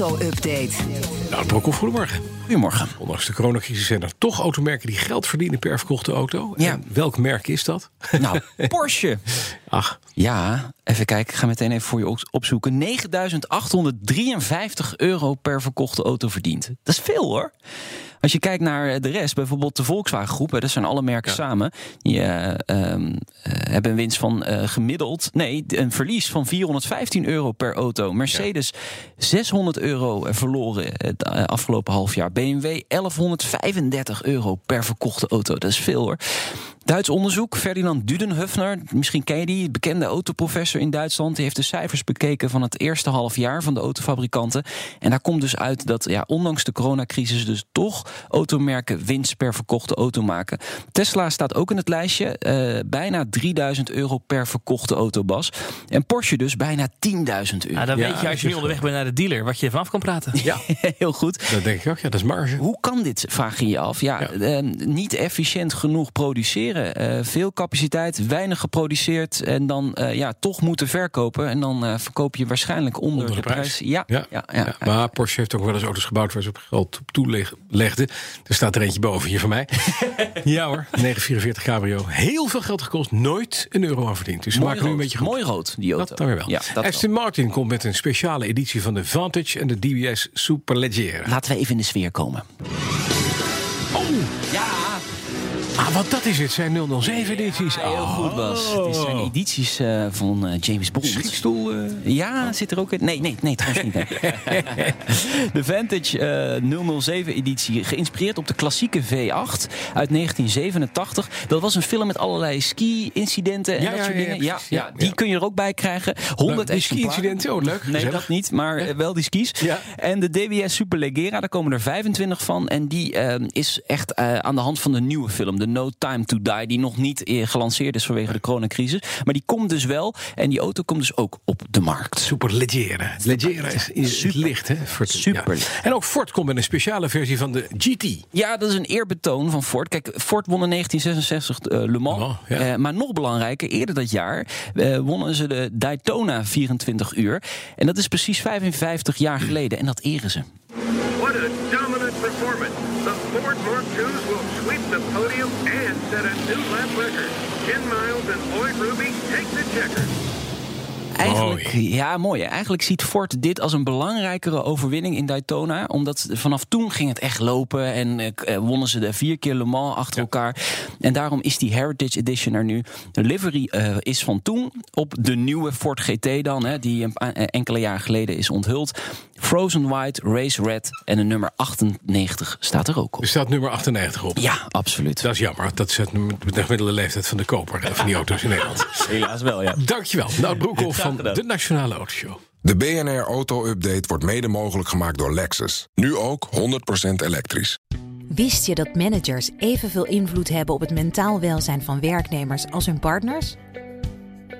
Auto-update. Nou, Broekhoff, goedemorgen. Goedemorgen. Ondanks de coronacrisis zijn er toch automerken die geld verdienen per verkochte auto. Ja. En welk merk is dat? Nou, Porsche. Ach, Ja, even kijken. Ik ga meteen even voor je op- opzoeken. 9.853 euro per verkochte auto verdiend. Dat is veel hoor. Als je kijkt naar de rest, bijvoorbeeld de Volkswagen groep, hè, dat zijn alle merken samen, die eh, ehm, eh, hebben een winst van eh, gemiddeld, nee, een verlies van 415 euro per auto. Mercedes 600 euro verloren het afgelopen half jaar. BMW 1135 euro per verkochte auto. Dat is veel hoor. Duits onderzoek, Ferdinand Dudenhöfner, misschien ken je die, bekende autoprofessor in Duitsland. Die heeft de cijfers bekeken van het eerste half jaar van de autofabrikanten. En daar komt dus uit dat ja, ondanks de coronacrisis dus toch automerken winst per verkochte auto maken. Tesla staat ook in het lijstje, eh, bijna 3000 euro per verkochte auto, Bas. En Porsche dus bijna 10.000 euro. Ja, dan Ja, weet je als je nu onderweg bent naar de dealer wat je vanaf kan praten. ja, Heel goed. dat denk ik ook. Ja, dat is marge. Hoe kan dit, vraag je je af? Ja, Ja. eh, niet efficiënt genoeg produceren. Eh, veel capaciteit, weinig geproduceerd. En dan eh, ja, toch moeten verkopen. En dan eh, verkoop je waarschijnlijk onder, Onder de de, prijs. prijs. Ja, ja. Ja, Ja, Maar Porsche heeft ook wel eens auto's gebouwd waar ze op geld op Er staat er eentje boven hier van mij. ja hoor, 944 cabrio. Heel veel geld gekost, nooit een euro aan verdiend. Dus ze Mooi, maken nu een rood. beetje goed. Mooi rood, die auto. Dat dan weer wel. Ja, dat Aston Martin komt met een speciale editie van de Vantage en de DBS Superleggera. Laten we even in de sfeer komen. Oh, Ja, ah, wat dat is het, zijn 007 edities. heel goed Bas. Het is zijn edities eh, van eh, James Bond. Schietstoel. eh, Ja, zit er ook in? Nee, nee, nee, trouwens niet. de Vantage eh, 007-editie, geïnspireerd op de klassieke V8 uit 1987. Dat was een film met allerlei ski-incidenten en Ja, dat ja, soort ja, dingen. Ja, ja, Ja, die ja. kun je er ook bij krijgen. 100 die exemplaren. ski-incidenten, oh leuk. Nee, gezellig. dat niet, maar wel die skis. Ja. En de DBS Superleggera, daar komen er 25 van. En die is echt eh, aan de hand van de nieuwe film, de No Time to Die, die nog niet eh, gelanceerd is vanwege de coronacrisis. Maar die komt dus wel. En die auto komt dus ook op de markt. Superleggera. Leggera is in het Super. licht, hè? Ford, Super. ja. En ook Ford komt met een speciale versie van de GT. Ja, dat is een eerbetoon van Ford. Kijk, Ford won in 1966 eh, Le Mans. Le Mans, ja. Eh, maar nog belangrijker, eerder dat jaar eh, wonnen ze de Daytona 24 uur. En dat is precies 55 jaar geleden. En dat eren ze. What a dominant performance. The Ford Mark II's will sweep the podium and set a new lap record. Ken Miles and Lloyd Ruby take the checkers. Eigenlijk, ja, mooi. hè. Eigenlijk ziet Ford dit als een belangrijkere overwinning in Daytona. Omdat vanaf toen ging het echt lopen. En eh, eh, wonnen ze de vier keer Le Mans achter elkaar. En daarom is die Heritage Edition er nu. De livery eh, is van toen op de nieuwe Ford GT dan. Hè, die een paar- eh, enkele jaar geleden is onthuld. Frozen White, Race Red en de nummer 98 staat er ook op. Er staat nummer 98 op. Ja, absoluut. Dat is jammer. Dat zet de gemiddelde leeftijd van de koper eh, van die auto's in Nederland. Helaas wel, ja. Dankjewel. Nou, Broekhoff van de Nationale Autoshow. De BNR Auto Update wordt mede mogelijk gemaakt door Lexus. Nu ook 100% elektrisch. Wist je dat managers evenveel invloed hebben op het mentaal welzijn van werknemers als hun partners?